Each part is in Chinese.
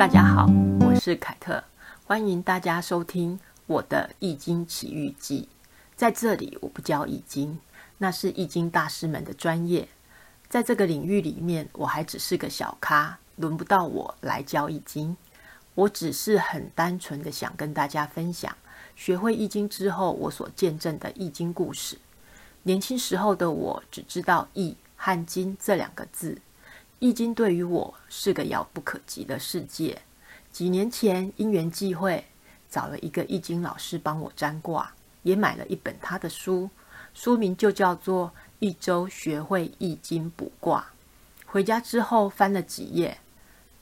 大家好，我是凯特，欢迎大家收听我的《易经奇遇记》。在这里，我不教易经，那是易经大师们的专业。在这个领域里面，我还只是个小咖，轮不到我来教易经。我只是很单纯的想跟大家分享，学会易经之后，我所见证的易经故事。年轻时候的我，只知道“易”和“经”这两个字。易经对于我是个遥不可及的世界。几年前因缘际会，找了一个易经老师帮我占卦，也买了一本他的书，书名就叫做《一周学会易经卜卦》。回家之后翻了几页，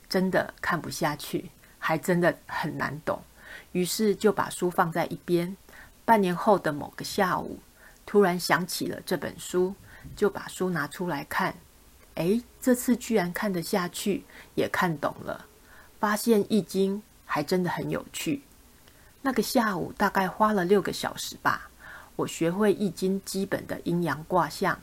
真的看不下去，还真的很难懂，于是就把书放在一边。半年后的某个下午，突然想起了这本书，就把书拿出来看。哎，这次居然看得下去，也看懂了，发现《易经》还真的很有趣。那个下午大概花了六个小时吧，我学会《易经》基本的阴阳卦象。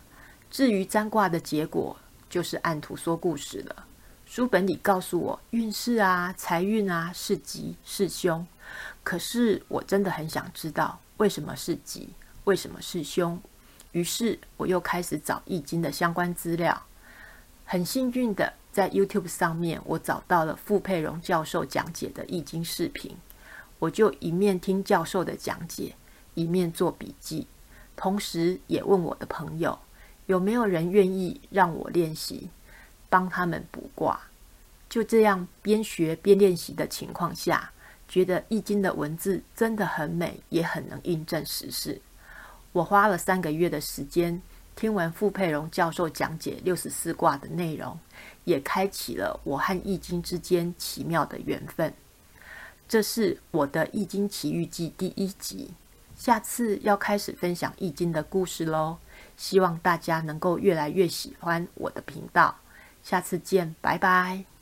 至于占卦的结果，就是按图说故事了。书本里告诉我运势啊、财运啊是吉是凶，可是我真的很想知道为什么是吉，为什么是凶。于是我又开始找《易经》的相关资料。很幸运的，在 YouTube 上面，我找到了傅佩荣教授讲解的易经视频，我就一面听教授的讲解，一面做笔记，同时也问我的朋友有没有人愿意让我练习，帮他们卜卦。就这样边学边练习的情况下，觉得易经的文字真的很美，也很能印证时事。我花了三个月的时间。听完傅佩荣教授讲解六十四卦的内容，也开启了我和易经之间奇妙的缘分。这是我的《易经奇遇记》第一集，下次要开始分享易经的故事喽。希望大家能够越来越喜欢我的频道。下次见，拜拜。